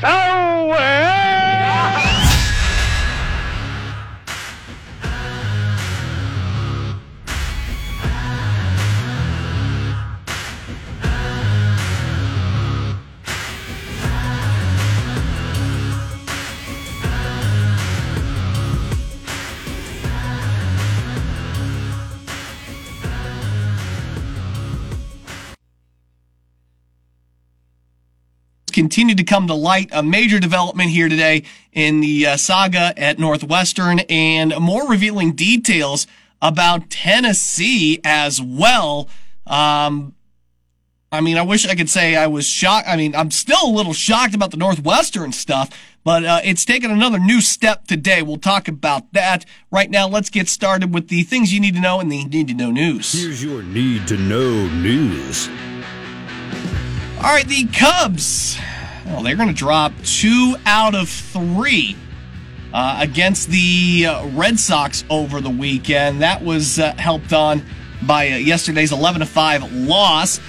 so well. Continue to come to light. A major development here today in the uh, saga at Northwestern and more revealing details about Tennessee as well. Um, I mean, I wish I could say I was shocked. I mean, I'm still a little shocked about the Northwestern stuff, but uh, it's taken another new step today. We'll talk about that. Right now, let's get started with the things you need to know and the need to know news. Here's your need to know news. All right, the Cubs. Well, they're going to drop two out of three uh, against the uh, Red Sox over the weekend. That was uh, helped on by uh, yesterday's 11 to 5 loss.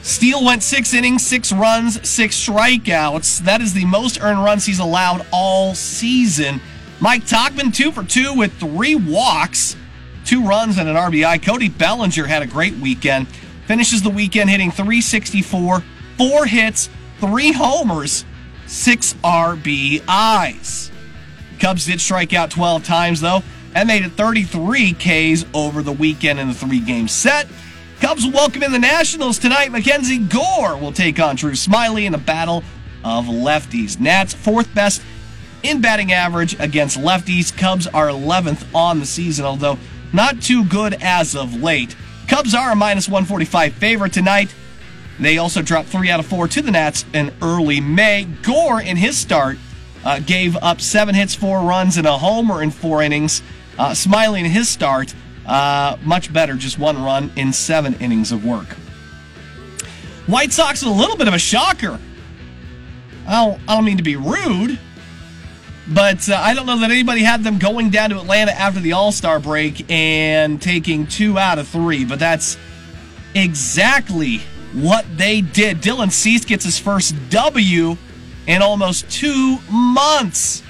Steele went six innings, six runs, six strikeouts. That is the most earned runs he's allowed all season. Mike Tauchman, two for two with three walks, two runs, and an RBI. Cody Bellinger had a great weekend. Finishes the weekend hitting 364 four hits, three homers, six RBIs. Cubs did strike out 12 times, though, and made it 33 Ks over the weekend in the three game set. Cubs welcome in the Nationals tonight. Mackenzie Gore will take on Drew Smyly in a battle of lefties. Nats, fourth best in batting average against lefties. Cubs are 11th on the season, although not too good as of late. Cubs are a minus 145 favorite tonight. They also dropped three out of four to the Nats in early May. Gore, in his start, uh, gave up seven hits, four runs, and a homer in four innings. Uh, Smyly in his start, uh, much better, just one run in seven innings of work. White Sox a little bit of a shocker. I don't, I don't mean to be rude, but uh, I don't know that anybody had them going down to Atlanta after the All Star break and taking two out of three. But that's exactly what they did. Dylan Cease gets his first W in almost two months.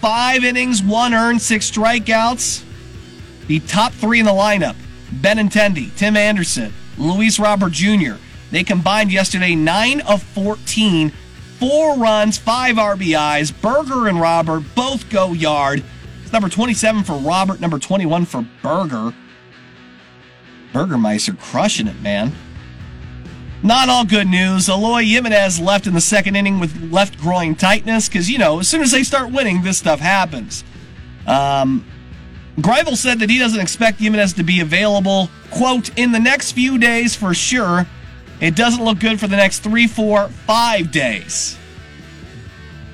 Five innings, one earned, six strikeouts. The top three in the lineup Benintendi, Tim Anderson, Luis Robert Jr. They combined yesterday 9 of 14, four runs, five RBIs. Burger and Robert both go yard. It's number 27 for Robert, number 21 for Burger. Burgermeister crushing it, man. Not all good news. Eloy Jimenez left in the second inning with left groin tightness because, you know, as soon as they start winning, this stuff happens. Um, Grifol said that he doesn't expect Jimenez to be available, quote, in the next few days for sure. It doesn't look good for the next three, four, five days.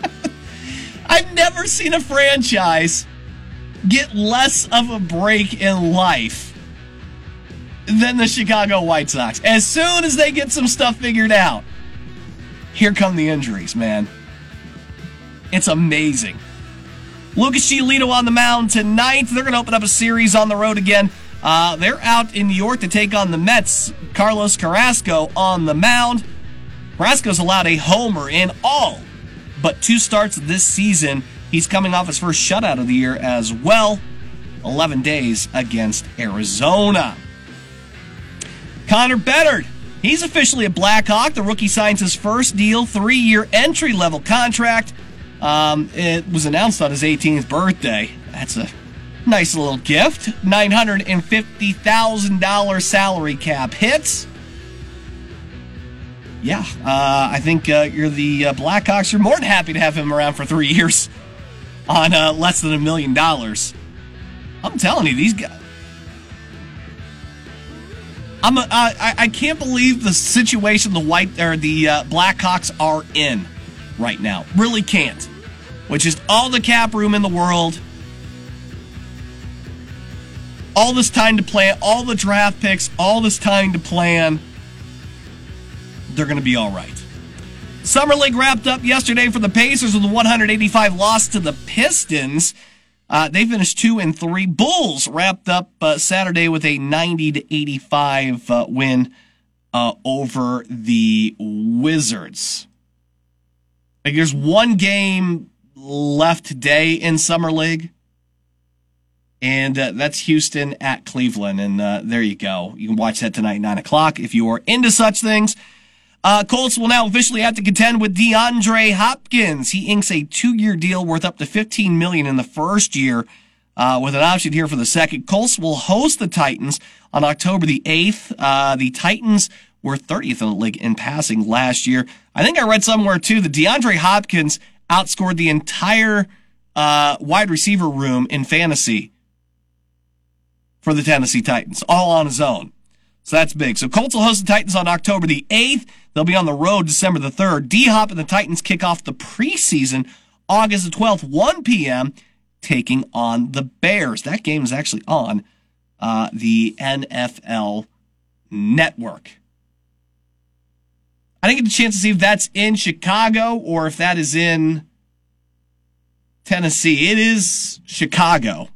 I've never seen a franchise get less of a break in life than the Chicago White Sox. As soon as they get some stuff figured out, here come the injuries, man. It's amazing. Lucas Giolito on the mound tonight. They're going to open up a series on the road again. Uh, they're out in New York to take on the Mets. Carlos Carrasco on the mound. Carrasco's allowed a homer in all but two starts this season. He's coming off his first shutout of the year as well. 11 days against Arizona. Connor Bedard. He's officially a Blackhawk. The rookie signs his first deal, three year entry level contract. Um, it was announced on his 18th birthday. That's a nice little gift. $950,000 salary cap hits. Yeah, uh, I think uh, you're the uh, Blackhawks. You're more than happy to have him around for three years on uh, less than a million dollars. I'm telling you, these guys. I'm a, I, I can't believe the situation the white or the uh, Blackhawks are in right now. Really can't. Which is all the cap room in the world, all this time to plan, all the draft picks, all this time to plan, they're going to be all right. Summer League wrapped up yesterday for the Pacers with a 185 loss to the Pistons. Uh, they finished two and three. Bulls wrapped up uh, Saturday with a 90 to 85 uh, win uh, over the Wizards. Like there's one game left today in Summer League, and uh, that's Houston at Cleveland. And uh, there you go. You can watch that tonight, nine o'clock, if you are into such things. Uh, Colts will now officially have to contend with DeAndre Hopkins. He inks a two-year deal worth up to 15 million in the first year, uh, with an option here for the second. Colts will host the Titans on October the 8th. Uh, the Titans were 30th in the league in passing last year. I think I read somewhere too that DeAndre Hopkins outscored the entire uh, wide receiver room in fantasy for the Tennessee Titans, all on his own. So that's big. So Colts will host the Titans on October the 8th. They'll be on the road December the 3rd. D Hop and the Titans kick off the preseason August the 12th, 1 p.m., taking on the Bears. That game is actually on uh, the NFL network. I didn't get a chance to see if that's in Chicago or if that is in Tennessee. It is Chicago.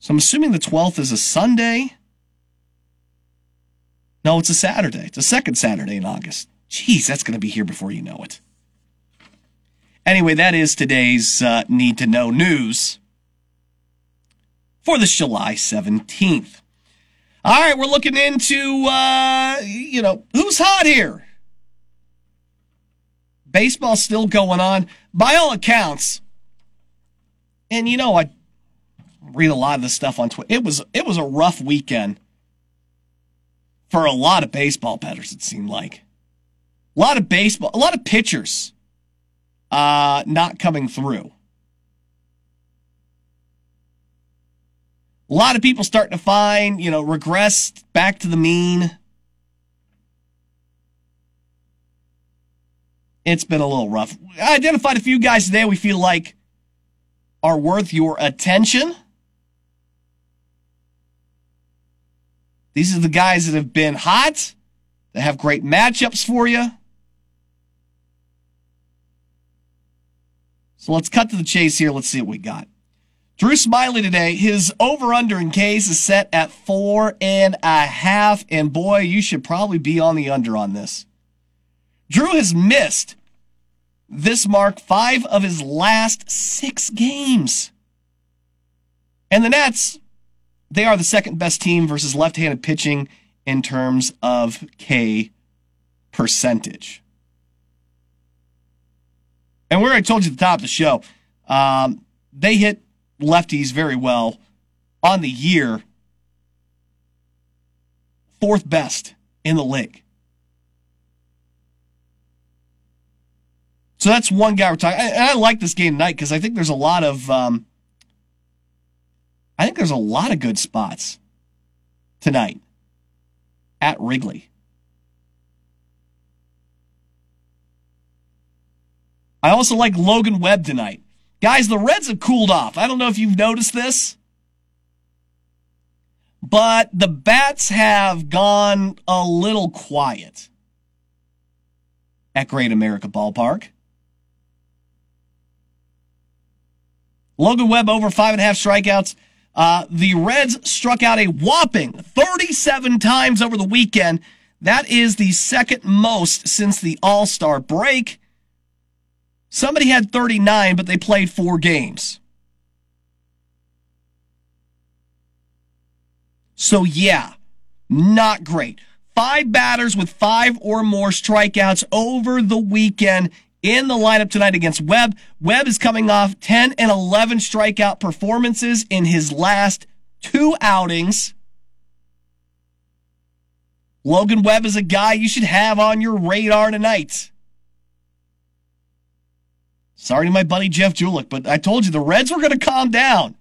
So I'm assuming the 12th is a Sunday. No, it's a Saturday. It's a second Saturday in August. Jeez, that's going to be here before you know it. Anyway, that is today's uh, need to know news for this July 17th. All right, we're looking into, uh, you know, who's hot here? Baseball's still going on. By all accounts, and you know, I read a lot of this stuff on Twitter. It was it was a rough weekend for a lot of baseball bettors. It seemed like a lot of baseball, a lot of pitchers, uh, not coming through. A lot of people starting to find, you know, regress back to the mean. It's been a little rough. I identified a few guys today we feel like are worth your attention. These are the guys that have been hot, that have great matchups for you. So let's cut to the chase here. Let's see what we got. Drew Smyly today, his over under in case is set at four and a half. And boy, you should probably be on the under on this. Drew has missed this mark five of his last six games. And the Nats, they are the second best team versus left handed pitching in terms of K percentage. And where I told you at the top of the show, um, they hit lefties very well on the year, fourth best in the league. So that's one guy we're talking. And I like this game tonight because I think there's a lot of, um, I think there's a lot of good spots tonight at Wrigley. I also like Logan Webb tonight. Guys, the Reds have cooled off. I don't know if you've noticed this, but the bats have gone a little quiet at Great America Ballpark. Logan Webb over five and a half strikeouts. Uh, the Reds struck out a whopping 37 times over the weekend. That is the second most since the All Star break. Somebody had 39, but they played four games. So, yeah, not great. Five batters with five or more strikeouts over the weekend in the lineup tonight against Webb. Webb is coming off 10 and 11 strikeout performances in his last two outings. Logan Webb is a guy you should have on your radar tonight. Sorry to my buddy Jeff Julick, but I told you the Reds were going to calm down.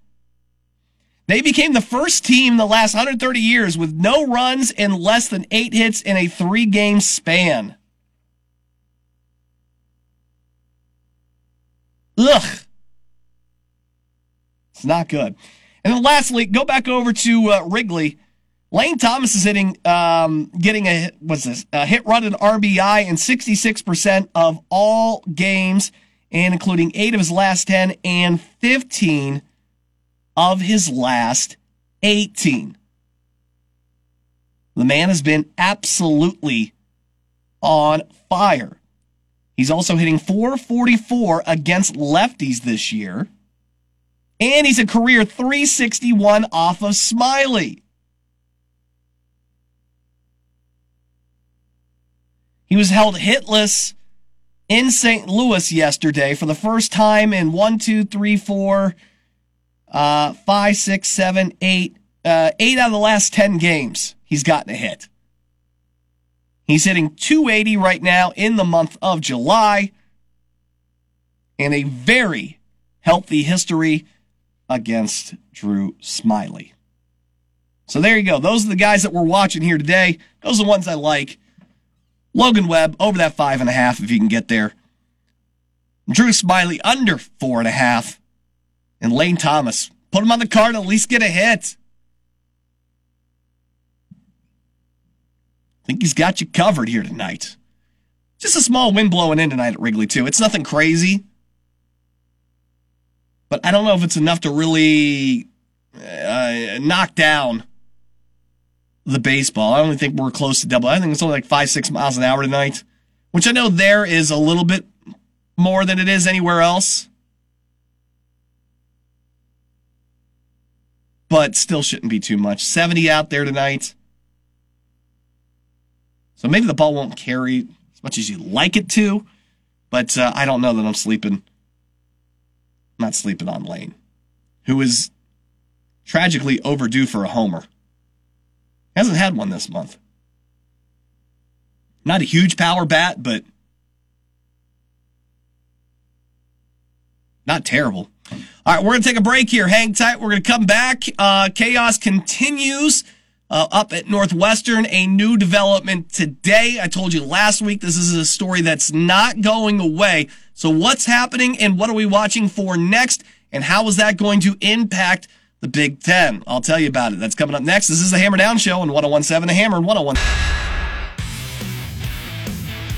They became the first team in the last 130 years with no runs and less than eight hits in a three game span. Ugh. It's not good. And then lastly, go back over to uh, Wrigley. Lane Thomas is hitting, um, getting a what's this? A hit run and RBI in 66% of all games, and including eight of his last 10 and 15 of his last 18. The man has been absolutely on fire. He's also hitting 444 against lefties this year. And he's a career 361 off of Smyly. He was held hitless in St. Louis yesterday for the first time in one, two, three, four, uh, five, six, seven, eight, uh, eight out of the last 10 games. He's gotten a hit. He's hitting 280 right now in the month of July and a very healthy history against Drew Smyly. So there you go. Those are the guys that we're watching here today. Those are the ones I like. Logan Webb over that five and a half if you can get there. Drew Smyly under four and a half. And Lane Thomas, put him on the card, and at least get a hit. Think he's got you covered here tonight. Just a small wind blowing in tonight at Wrigley, too. It's nothing crazy. But I don't know if it's enough to really uh, knock down the baseball. I don't think we're close to double. I think it's only like five, six miles an hour tonight, which I know there is a little bit more than it is anywhere else. But still shouldn't be too much. 70 out there tonight. So maybe the ball won't carry as much as you'd like it to, but uh, I don't know that I'm sleeping. Not sleeping on Lane, who is tragically overdue for a homer. Hasn't had one this month. Not a huge power bat, but not terrible. All right, we're going to take a break here. Hang tight. We're going to come back. Uh, chaos continues uh, up at Northwestern. A new development today. I told you last week this is a story that's not going away. So what's happening and what are we watching for next? And how is that going to impact the Big Ten? I'll tell you about it. That's coming up next. This is the Hammer Down Show on 1017 The Hammer 101.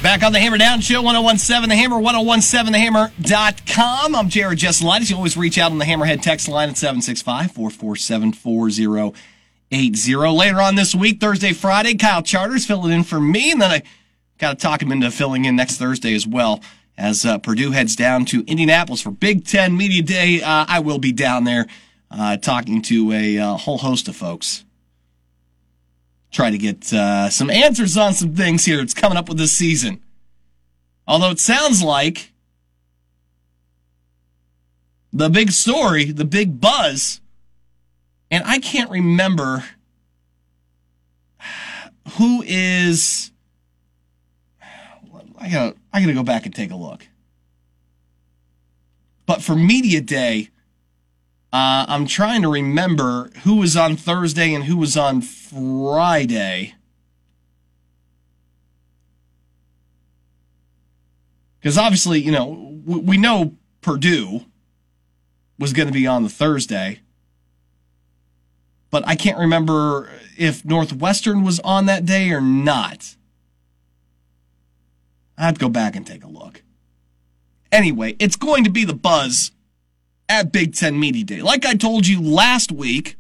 Back on the Hammer Down Show, 1017 The Hammer, 1017TheHammer.com. I'm Jared Jesselitis. You always reach out on the Hammerhead text line at 765 447 80. Later on this week, Thursday, Friday, Kyle Charters filling in for me, and then I got to talk him into filling in next Thursday as well. As uh, Purdue heads down to Indianapolis for Big Ten Media Day, uh, I will be down there uh, talking to a uh, whole host of folks. Try to get uh, some answers on some things here that's coming up with this season. Although it sounds like the big story, the big buzz, and I can't remember who is. I gotta, I gotta go back and take a look. But for media day, uh, I'm trying to remember who was on Thursday and who was on Friday. Because obviously, you know, we, we know Purdue was going to be on the Thursday but I can't remember if Northwestern was on that day or not. I'd go back and take a look. Anyway, it's going to be the buzz at Big Ten Media Day. Like I told you last week,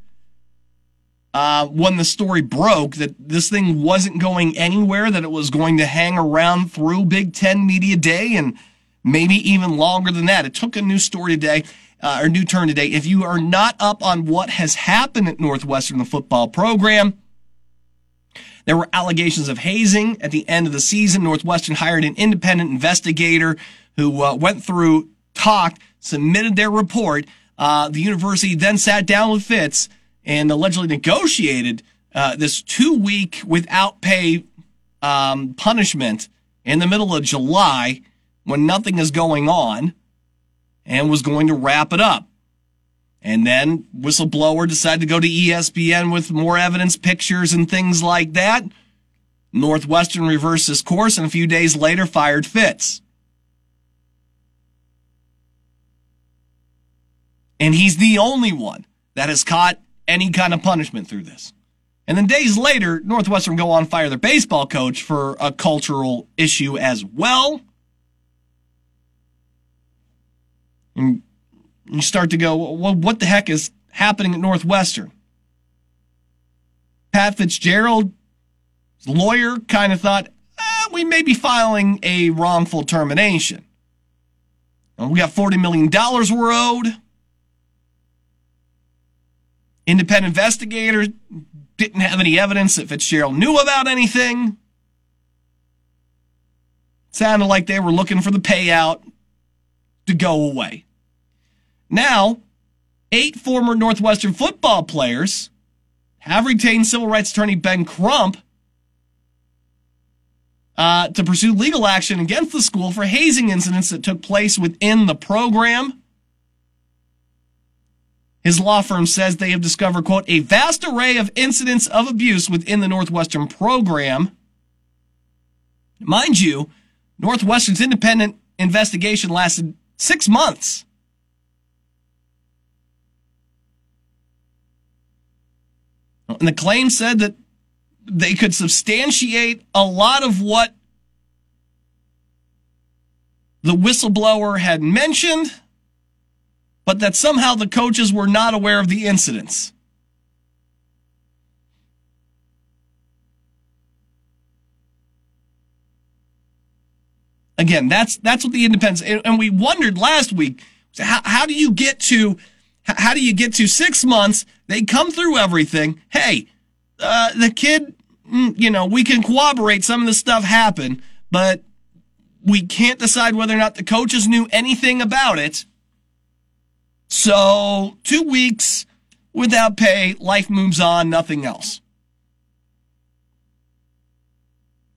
uh, when the story broke that this thing wasn't going anywhere, that it was going to hang around through Big Ten Media Day and maybe even longer than that. It took a new story today uh, or new turn today. If you are not up on what has happened at Northwestern, the football program, there were allegations of hazing at the end of the season. Northwestern hired an independent investigator who uh, went through, talked, submitted their report. Uh, the university then sat down with Fitz and allegedly negotiated uh, this two week without pay um, punishment in the middle of July when nothing is going on and was going to wrap it up. And then whistleblower decided to go to ESPN with more evidence, pictures, and things like that. Northwestern reversed his course and a few days later fired Fitz. And he's the only one that has caught any kind of punishment through this. And then days later, Northwestern go on fire their baseball coach for a cultural issue as well. And you start to go, well, what the heck is happening at Northwestern? Pat Fitzgerald, lawyer, kind of thought, eh, we may be filing a wrongful termination. we got $40 million we're owed. Independent investigators didn't have any evidence that Fitzgerald knew about anything. Sounded like they were looking for the payout to go away. Now, eight former Northwestern football players have retained civil rights attorney Ben Crump uh, to pursue legal action against the school for hazing incidents that took place within the program. His law firm says they have discovered, quote, a vast array of incidents of abuse within the Northwestern program. Mind you, Northwestern's independent investigation lasted six months. And the claim said that they could substantiate a lot of what the whistleblower had mentioned, but that somehow the coaches were not aware of the incidents. Again, that's that's what the independents and we wondered last week how, how do you get to how do you get to six months? They come through everything. Hey, uh, the kid, mm, you know, we can cooperate. some of this stuff happened, but we can't decide whether or not the coaches knew anything about it. So two weeks without pay, life moves on, nothing else.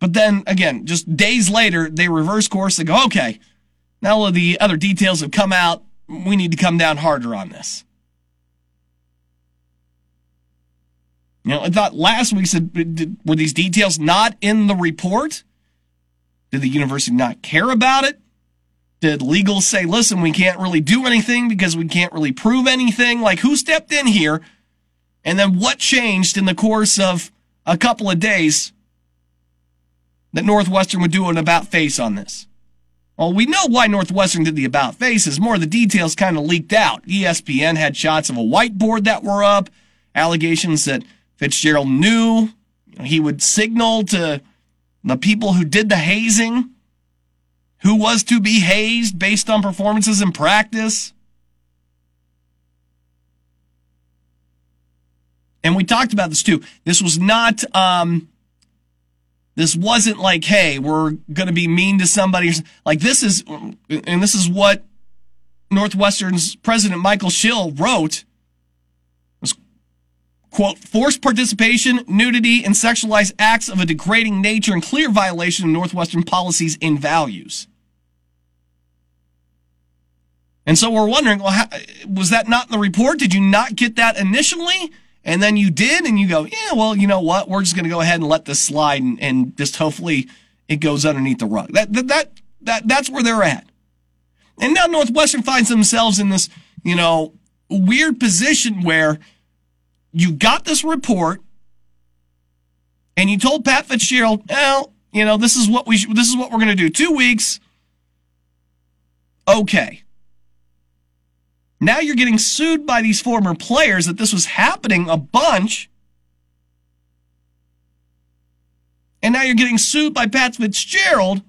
But then again, just days later, they reverse course. and go, okay, now all of the other details have come out. We need to come down harder on this. You know, I thought last week said, were these details not in the report? Did the university not care about it? Did legal say, listen, we can't really do anything because we can't really prove anything? Like, who stepped in here? And then what changed in the course of a couple of days that Northwestern would do an about face on this? Well, we know why Northwestern did the about face is more of the details kind of leaked out. ESPN had shots of a whiteboard that were up, allegations that Fitzgerald knew he would signal to the people who did the hazing who was to be hazed based on performances in practice. And we talked about this too. This was not, um, this wasn't like, hey, we're going to be mean to somebody. Like this is, and this is what Northwestern's president Michael Schill wrote quote, forced participation, nudity, and sexualized acts of a degrading nature and clear violation of Northwestern policies and values. And so we're wondering, well, how, was that not in the report? Did you not get that initially? And then you did, and you go, yeah, well, you know what? We're just going to go ahead and let this slide, and, and just hopefully it goes underneath the rug. That, that, that, that, that's where they're at. And now Northwestern finds themselves in this, you know, weird position where you got this report and you told Pat Fitzgerald, well, you know, this is what we, sh- this is what we're going to do. Two weeks. Okay. Now you're getting sued by these former players that this was happening a bunch. And now you're getting sued by Pat Fitzgerald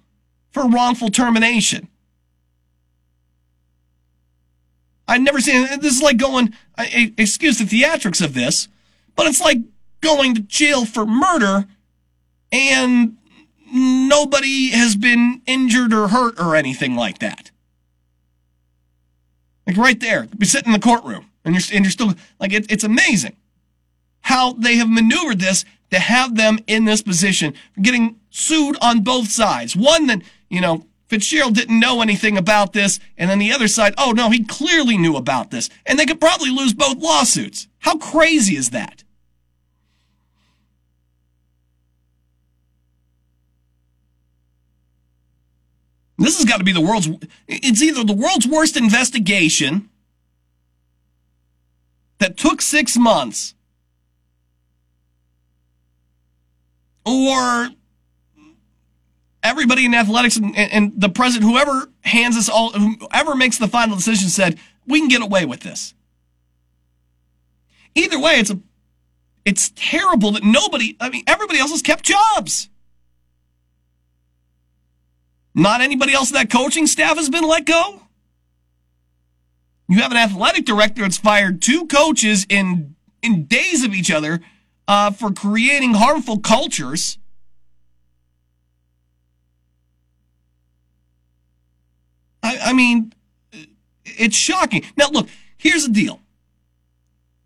for wrongful termination. I've never seen this is like going excuse the theatrics of this, but it's like going to jail for murder and nobody has been injured or hurt or anything like that. Like right there, be sitting in the courtroom and you're, and you're still like, it, it's amazing how they have maneuvered this to have them in this position, getting sued on both sides. One that, you know, Fitzgerald didn't know anything about this, and then the other side, oh no, he clearly knew about this, and they could probably lose both lawsuits. How crazy is that? This has got to be the world's, it's either the world's worst investigation, that took six months or everybody in athletics and, and, the president, whoever hands us all, whoever makes the final decision said, we can get away with this. Either way, it's a, it's terrible that nobody, I mean, everybody else has kept jobs. Not anybody else in that coaching staff has been let go. You have an athletic director that's fired two coaches in in days of each other uh, for creating harmful cultures. I, I mean, it's shocking. Now, look, here's the deal.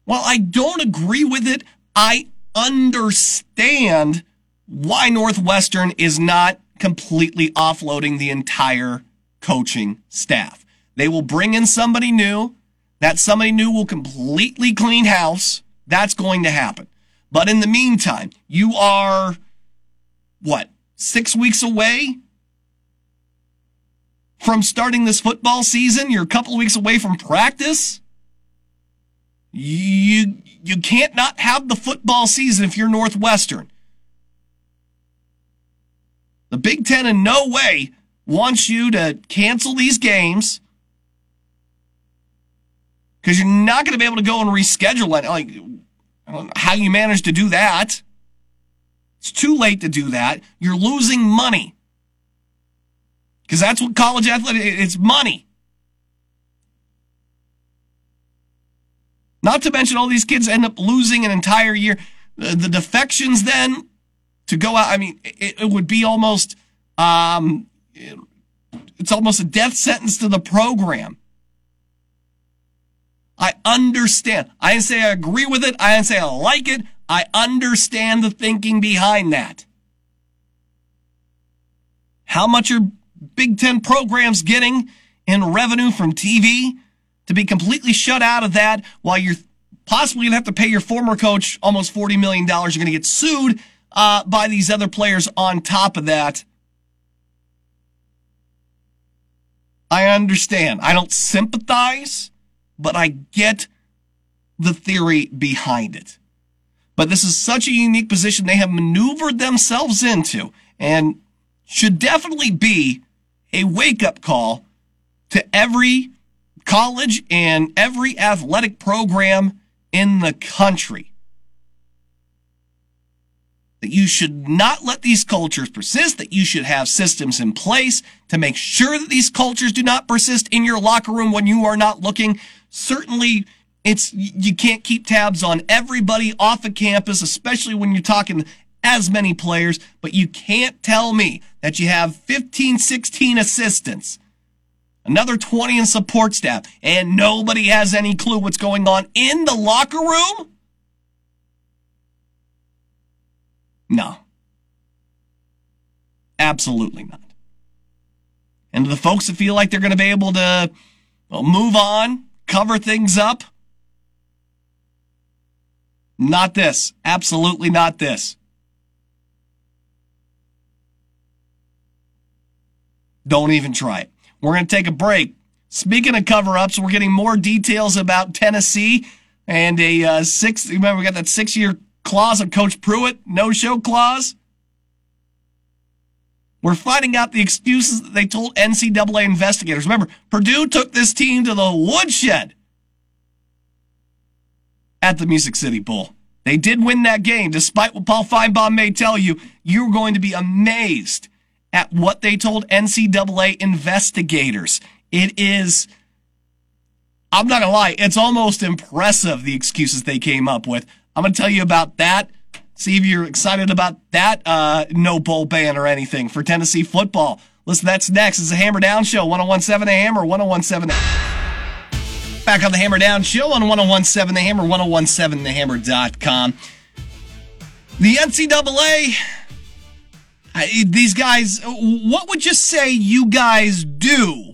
While I don't agree with it, I understand why Northwestern is not completely offloading the entire coaching staff. They will bring in somebody new. That somebody new will completely clean house. That's going to happen. But in the meantime, you are what, six weeks away from starting this football season? You're a couple weeks away from practice. You, you can't not have the football season if you're Northwestern. The Big Ten in no way wants you to cancel these games because you're not going to be able to go and reschedule it. Like, I don't know how you manage to do that. It's too late to do that. You're losing money because that's what college athletics it's money. Not to mention all these kids end up losing an entire year. The defections then to go out. I mean, it, it would be almost, um, it's almost a death sentence to the program. I understand. I didn't say I agree with it. I didn't say I like it. I understand the thinking behind that. How much are Big Ten programs getting in revenue from TV to be completely shut out of that while you're possibly going to have to pay your former coach almost $40 million. You're going to get sued uh, by these other players on top of that. I understand. I don't sympathize, but I get the theory behind it. But this is such a unique position they have maneuvered themselves into and should definitely be a wake up call to every college and every athletic program in the country that you should not let these cultures persist, that you should have systems in place to make sure that these cultures do not persist in your locker room when you are not looking. Certainly, it's, you can't keep tabs on everybody off of campus, especially when you're talking as many players, but you can't tell me that you have 15, 16 assistants, another 20 in support staff, and nobody has any clue what's going on in the locker room? No. Absolutely not. And the folks that feel like they're going to be able to well, move on, cover things up, not this. Absolutely not this. Don't even try it. We're going to take a break. Speaking of cover ups, we're getting more details about Tennessee and a uh, six. Remember, we got that six year clause of Coach Pruitt, no show clause. We're finding out the excuses that they told NCAA investigators. Remember, Purdue took this team to the woodshed at the Music City Bowl. They did win that game, despite what Paul Finebaum may tell you. You're going to be amazed at what they told NCAA investigators. It is, I'm not gonna lie, it's almost impressive the excuses they came up with. I'm going to tell you about that. See if you're excited about that uh, no bowl ban or anything for Tennessee football. Listen, that's next. It's a Hammer Down Show, 1017 The Hammer, 1017 Back on the Hammer Down Show on 1017 The Hammer, 1017TheHammer.com. The NCAA, these guys, what would you say you guys do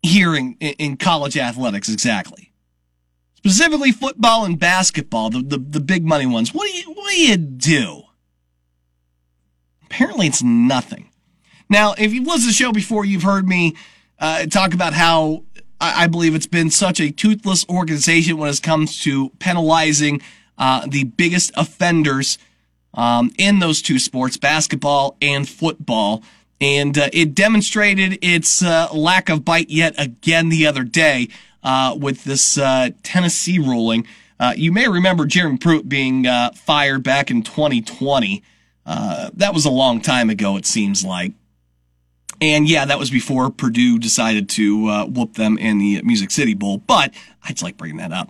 here in, in college athletics exactly? Specifically football and basketball, the, the, the big money ones. What do you, what do you do? Apparently it's nothing. Now, if you've listened to the show before, you've heard me uh, talk about how I, I believe it's been such a toothless organization when it comes to penalizing uh, the biggest offenders um, in those two sports, basketball and football. And uh, it demonstrated its uh, lack of bite yet again the other day uh, with this uh, Tennessee ruling. Uh, you may remember Jeremy Pruitt being uh, fired back in 2020. that was a long time ago, it seems like. And yeah, that was before Purdue decided to whoop them in the Music City Bowl. But I just like bringing that up.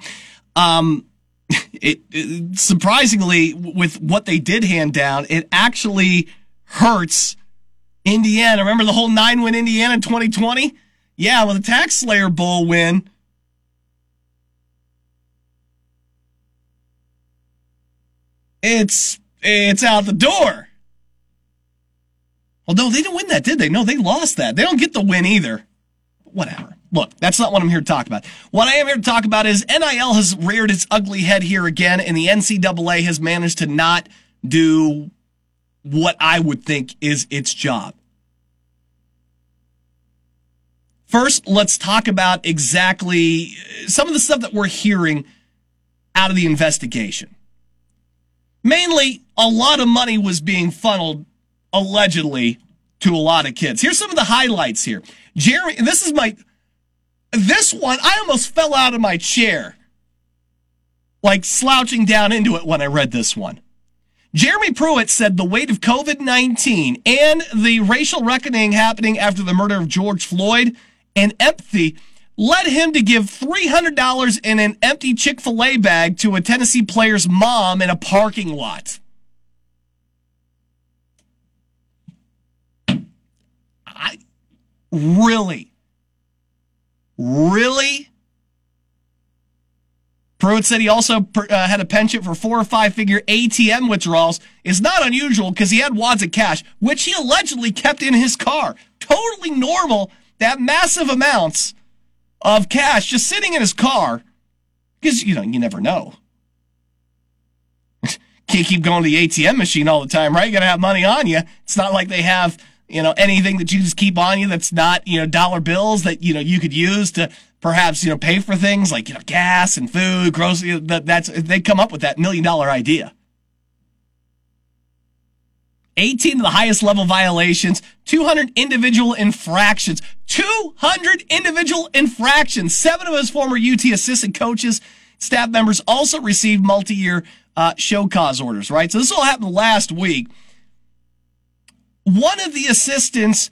Um, it, it, surprisingly with what they did hand down, it actually hurts Indiana. Remember the whole nine win Indiana in 2020? Yeah, with the Tax Slayer Bowl win. It's it's out the door. Well, no, they didn't win that, did they? No, they lost that. They don't get the win either. Whatever. Look, that's not what I'm here to talk about. What I am here to talk about is NIL has reared its ugly head here again, and the NCAA has managed to not do what I would think is its job. First, let's talk about exactly some of the stuff that we're hearing out of the investigation. Mainly, a lot of money was being funneled, allegedly, to a lot of kids. Here's some of the highlights here. Jeremy, this is my this one, I almost fell out of my chair, like slouching down into it when I read this one. Jeremy Pruitt said the weight of COVID 19 and the racial reckoning happening after the murder of George Floyd and empathy led him to give $300 in an empty Chick fil A bag to a Tennessee player's mom in a parking lot. I really Really? Pruitt said he also uh, had a penchant for four or five figure ATM withdrawals. It's not unusual because he had wads of cash, which he allegedly kept in his car. Totally normal that massive amounts of cash just sitting in his car because, you know, you never know. Can't keep going to the ATM machine all the time, right? You got to have money on you. It's not like they have you know, anything that you just keep on you that's not, you know, dollar bills that, you know, you could use to perhaps, you know, pay for things like, you know, gas and food, groceries. That, that's, they come up with that million dollar idea. 18 of the highest level violations, 200 individual infractions, 200 individual infractions. Seven of his former UT assistant coaches, staff members also received multi-year uh, show cause orders, right? So this all happened last week one of the assistants,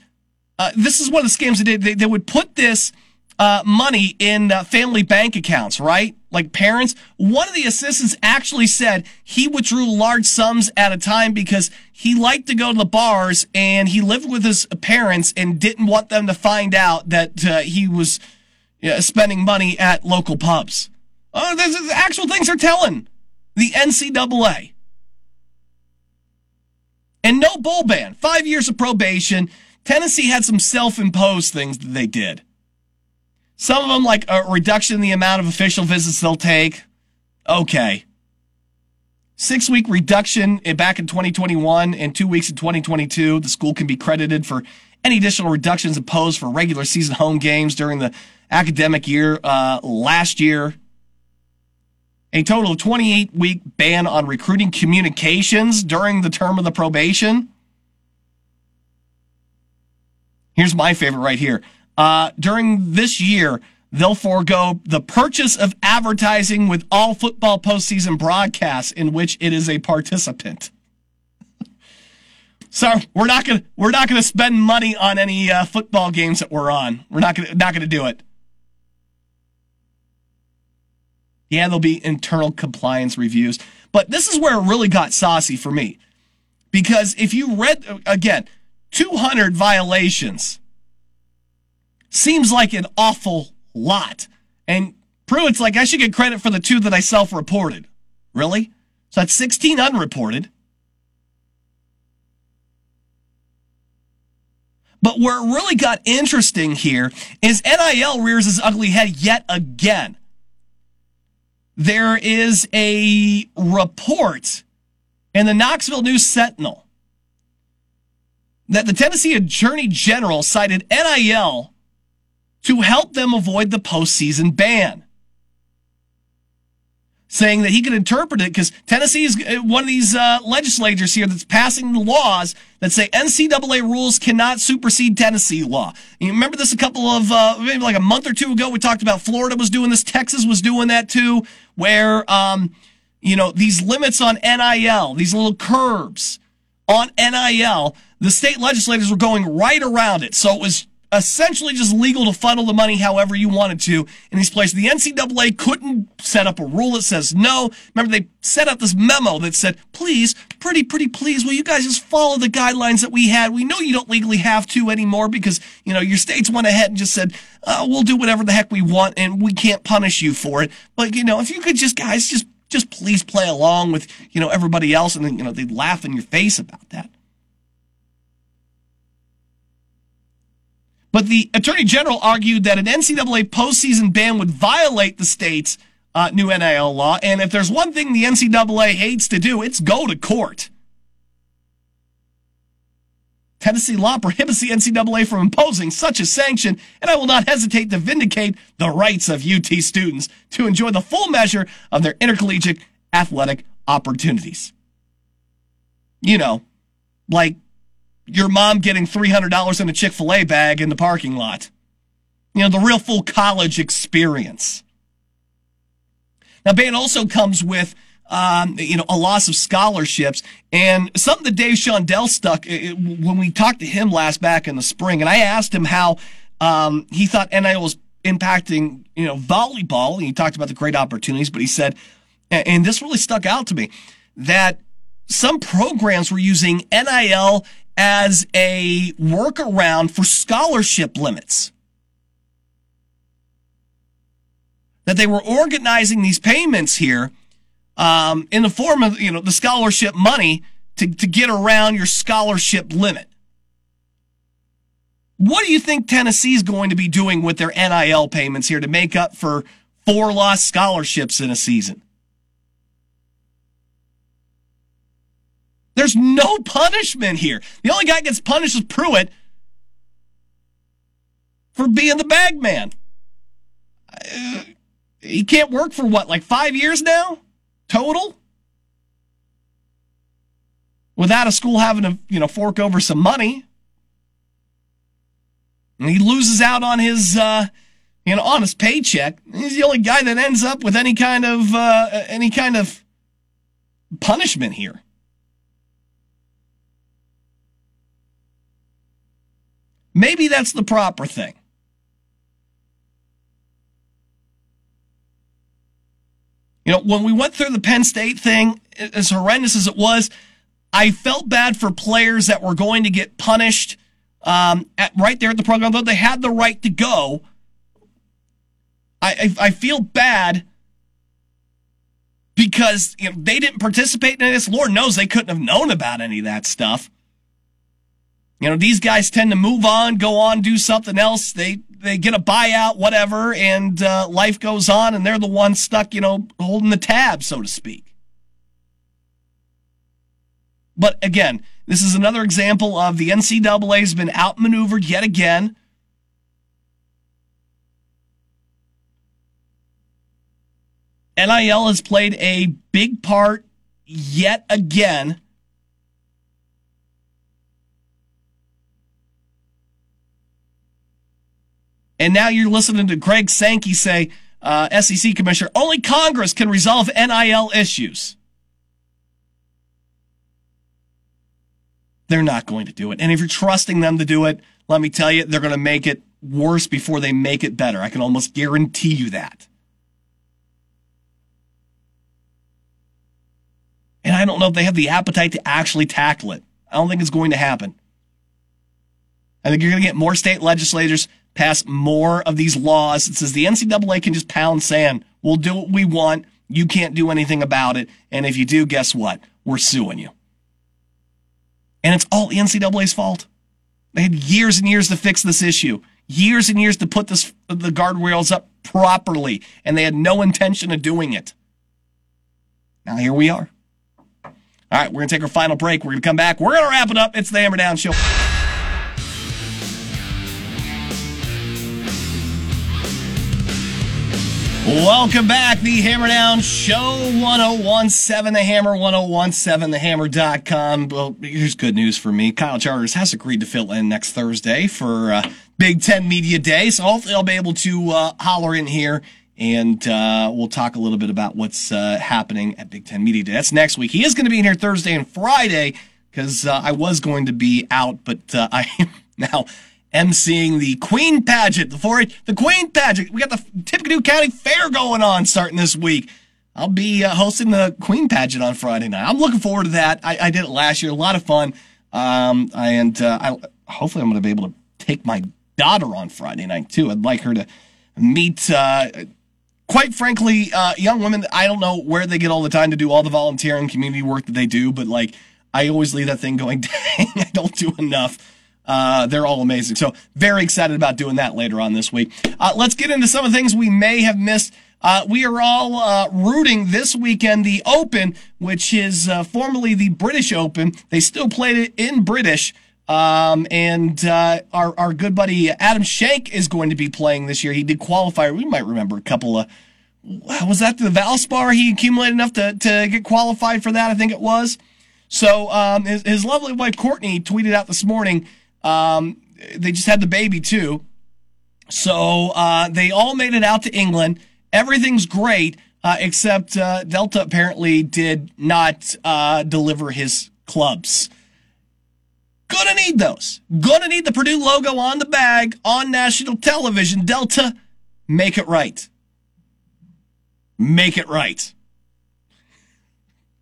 uh, this is one of the scams they did. They, they would put this uh, money in uh, family bank accounts, right? Like parents. One of the assistants actually said he withdrew large sums at a time because he liked to go to the bars and he lived with his parents and didn't want them to find out that uh, he was spending money at local pubs. Oh, the actual things are telling the NCAA. And no bowl ban. Five years of probation. Tennessee had some self-imposed things that they did. Some of them, like a reduction in the amount of official visits they'll take. Okay. Six week reduction back in 2021 and two weeks in 2022. The school can be credited for any additional reductions imposed for regular season home games during the academic year uh, last year a total of 28 week ban on recruiting communications during the term of the probation. Here's my favorite right here. Uh, during this year, they'll forego the purchase of advertising with all football postseason broadcasts in which it is a participant. so we're not gonna we're not gonna spend money on any uh, football games that we're on. We're not gonna not gonna do it. Yeah, there'll be internal compliance reviews. But this is where it really got saucy for me. Because if you read, again, 200 violations seems like an awful lot. And Pruitt's like, I should get credit for the two that I self reported. Really? So that's 16 unreported. But where it really got interesting here is NIL rears its ugly head yet again there is a report in the Knoxville News Sentinel that the Tennessee Attorney General cited NIL to help them avoid the postseason ban. Saying that he could interpret it because Tennessee is uh, one of these uh, legislators here that's passing laws that say NCAA rules cannot supersede Tennessee law. You remember this a couple of, uh, maybe like a month or two ago, we talked about Florida was doing this, Texas was doing that too, where, um, you know, these limits on NIL, these little curbs on NIL, the state legislators were going right around it. So it was essentially just legal to funnel the money however you wanted to in these places. The NCAA couldn't set up a rule that says no. Remember, they set up this memo that said, please, pretty, pretty please, will you guys just follow the guidelines that we had? We know you don't legally have to anymore because, you know, your states went ahead and just said, uh, we'll do whatever the heck we want and we can't punish you for it. But, you know, if you could just, guys, just, just please play along with, you know, everybody else. And then, you know, they'd laugh in your face about that. But the attorney general argued that an NCAA postseason ban would violate the state's uh, new NIL law. And if there's one thing the NCAA hates to do, it's go to court. Tennessee law prohibits the NCAA from imposing such a sanction, and I will not hesitate to vindicate the rights of UT students to enjoy the full measure of their intercollegiate athletic opportunities. You know, like your mom getting $300 in a Chick fil A bag in the parking lot. You know, the real full college experience. Now, ban also comes with, um, you know, a loss of scholarships and something that Dave Shondell stuck it, when we talked to him last back in the spring. And I asked him how um, he thought NIL was impacting, you know, volleyball. And he talked about the great opportunities, but he said, and this really stuck out to me, that some programs were using NIL as a workaround for scholarship limits. That they were organizing these payments here um, in the form of you know the scholarship money to, to get around your scholarship limit. What do you think Tennessee is going to be doing with their NIL payments here to make up for four lost scholarships in a season? There's no punishment here. The only guy that gets punished is Pruitt for being the bag man. Uh, he can't work for what, like five years now? Total? Without a school having to, you know, fork over some money. And he loses out on his, uh, you know, on his paycheck. He's the only guy that ends up with any kind of, uh, any kind of punishment here. Maybe that's the proper thing. You know, when we went through the Penn State thing, as horrendous as it was, I felt bad for players that were going to get punished um, at, right there at the program, though they had the right to go. I, I, I feel bad because you know, they didn't participate in this. Lord knows they couldn't have known about any of that stuff. You know, these guys tend to move on, go on, do something else. They they get a buyout, whatever, and uh, life goes on, and they're the ones stuck, you know, holding the tab, so to speak. But again, this is another example of the NCAA has been outmaneuvered yet again. NIL has played a big part yet again And now you're listening to Greg Sankey say, uh, SEC commissioner, only Congress can resolve NIL issues. They're not going to do it. And if you're trusting them to do it, let me tell you, they're going to make it worse before they make it better. I can almost guarantee you that. And I don't know if they have the appetite to actually tackle it. I don't think it's going to happen. I think you're going to get more state legislators pass more of these laws that says the NCAA can just pound sand. We'll do what we want. You can't do anything about it. And if you do, guess what? We're suing you. And it's all the NCAA's fault. They had years and years to fix this issue, years and years to put this, the guardrails up properly, and they had no intention of doing it. Now here we are. All right, we're going to take our final break. We're going to come back. We're going to wrap it up. It's the Hammer Down Show. Welcome back, the Hammer Down Show 1017, the Hammer 1017, thehammer.com. Well, here's good news for me. Kyle Charters has agreed to fill in next Thursday for uh, Big Ten Media Day, so hopefully I'll be able to uh, holler in here and uh, we'll talk a little bit about what's uh, happening at Big Ten Media Day. That's next week. He is going to be in here Thursday and Friday because uh, I was going to be out, but uh, I am now emceeing the Queen Pageant, the 4-H, the Queen Pageant. We got the Tippecanoe County Fair going on starting this week. I'll be uh, hosting the Queen Pageant on Friday night. I'm looking forward to that. I, I did it last year, a lot of fun, um, and uh, I, hopefully I'm going to be able to take my daughter on Friday night too. I'd like her to meet. Uh, quite frankly, uh, young women, I don't know where they get all the time to do all the volunteering community work that they do, but like, I always leave that thing going, dang, I don't do enough. Uh, they're all amazing. So very excited about doing that later on this week. Uh, let's get into some of the things we may have missed. Uh, we are all uh, rooting this weekend the Open, which is uh, formerly the British Open. They still played it in British. Um, and uh, our our good buddy Adam Schenk is going to be playing this year. He did qualify. We might remember a couple of was that the Valspar? He accumulated enough to to get qualified for that. I think it was. So um, his, his lovely wife Courtney tweeted out this morning um, they just had the baby too. So uh, they all made it out to England. Everything's great, uh, except uh, Delta apparently did not uh, deliver his clubs. Gonna need those. Gonna need the Purdue logo on the bag on national television. Delta, make it right. Make it right.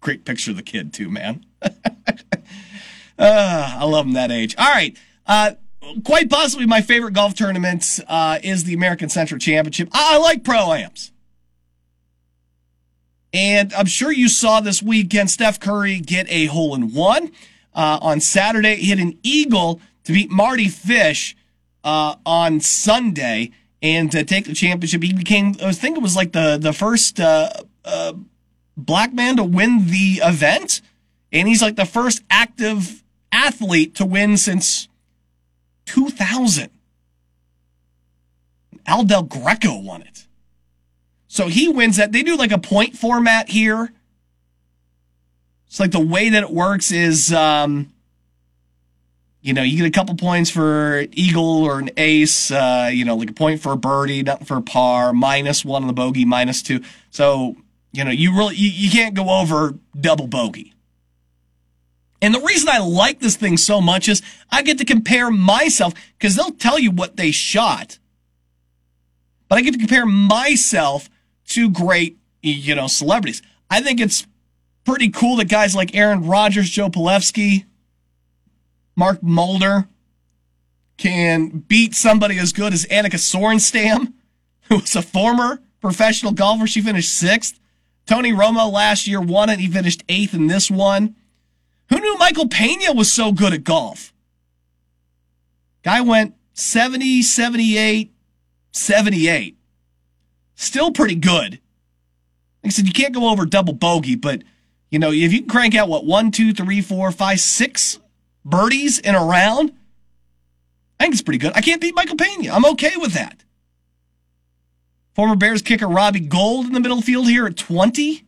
Great picture of the kid, too, man. Uh, I love him that age. All right. Uh, quite possibly my favorite golf tournament uh, is the American Century Championship. I, I like pro ams. And I'm sure you saw this weekend Steph Curry get a hole in one. Uh, on Saturday, He hit an eagle to beat Mardy Fish uh, on Sunday and to take the championship. He became, I think it was like the, the first uh, uh, black man to win the event. And he's like the first active athlete to win since 2000. Al Del Greco won it. So he wins that. They do like a point format here. It's like the way that it works is, um, you know, you get a couple points for eagle or an ace, uh, you know, like a point for a birdie, nothing for a par, minus one on the bogey, minus two. So, you know, you really, you, you can't go over double bogey. And the reason I like this thing so much is I get to compare myself because they'll tell you what they shot. But I get to compare myself to great, you know, celebrities. I think it's pretty cool that guys like Aaron Rodgers, Joe Pavelski, Mark Mulder can beat somebody as good as Annika Sorenstam, who was a former professional golfer. She finished sixth. Tony Romo last year won it. He finished eighth in this one. Who knew Michael Pena was so good at golf? Guy went 70, 78, 78. Still pretty good. Like I said, you can't go over double bogey, but you know, if you can crank out what one, two, three, four, five, six birdies in a round, I think it's pretty good. I can't beat Michael Pena. I'm okay with that. Former Bears kicker Robbie Gould in the middle field here at 20.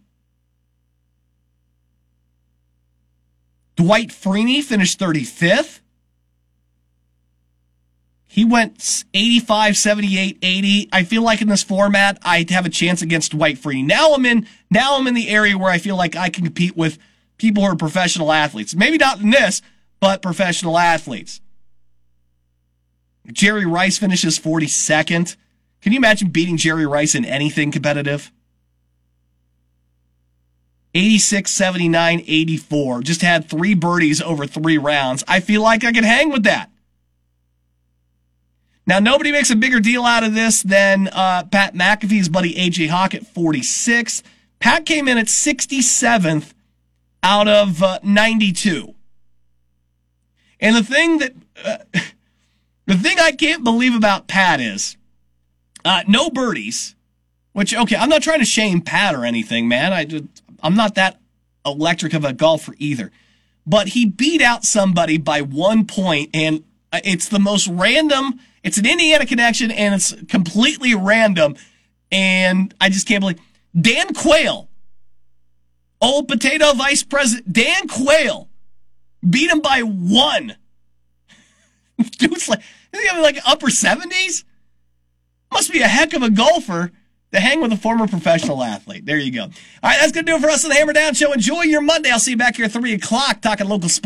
Dwight Freeney finished 35th. He went 85, 78, 80. I feel like in this format, I have a chance against Dwight Freeney. Now I'm in, now I'm in the area where I feel like I can compete with people who are professional athletes. Maybe not in this, but professional athletes. Jerry Rice finishes 42nd. Can you imagine beating Jerry Rice in anything competitive? 86, 79, 84. Just had three birdies over three rounds. I feel like I could hang with that. Now, nobody makes a bigger deal out of this than uh, Pat McAfee's buddy AJ Hawk at 46. Pat came in at 67th out of uh, 92. And the thing that, uh, the thing I can't believe about Pat is, uh, no birdies, which, okay, I'm not trying to shame Pat or anything, man. I just, I'm not that electric of a golfer either. But he beat out somebody by one point, and uh, it's the most random. It's an Indiana connection, and it's completely random. and I just can't believe Dan Quayle, old potato vice president, Dan Quayle, beat him by one. Dude's like, is he having like upper 70s? Must be a heck of a golfer to hang with a former professional athlete. There you go. All right, that's going to do it for us on the Hammer Down Show. Enjoy your Monday. I'll see you back here at 3 o'clock talking local sports.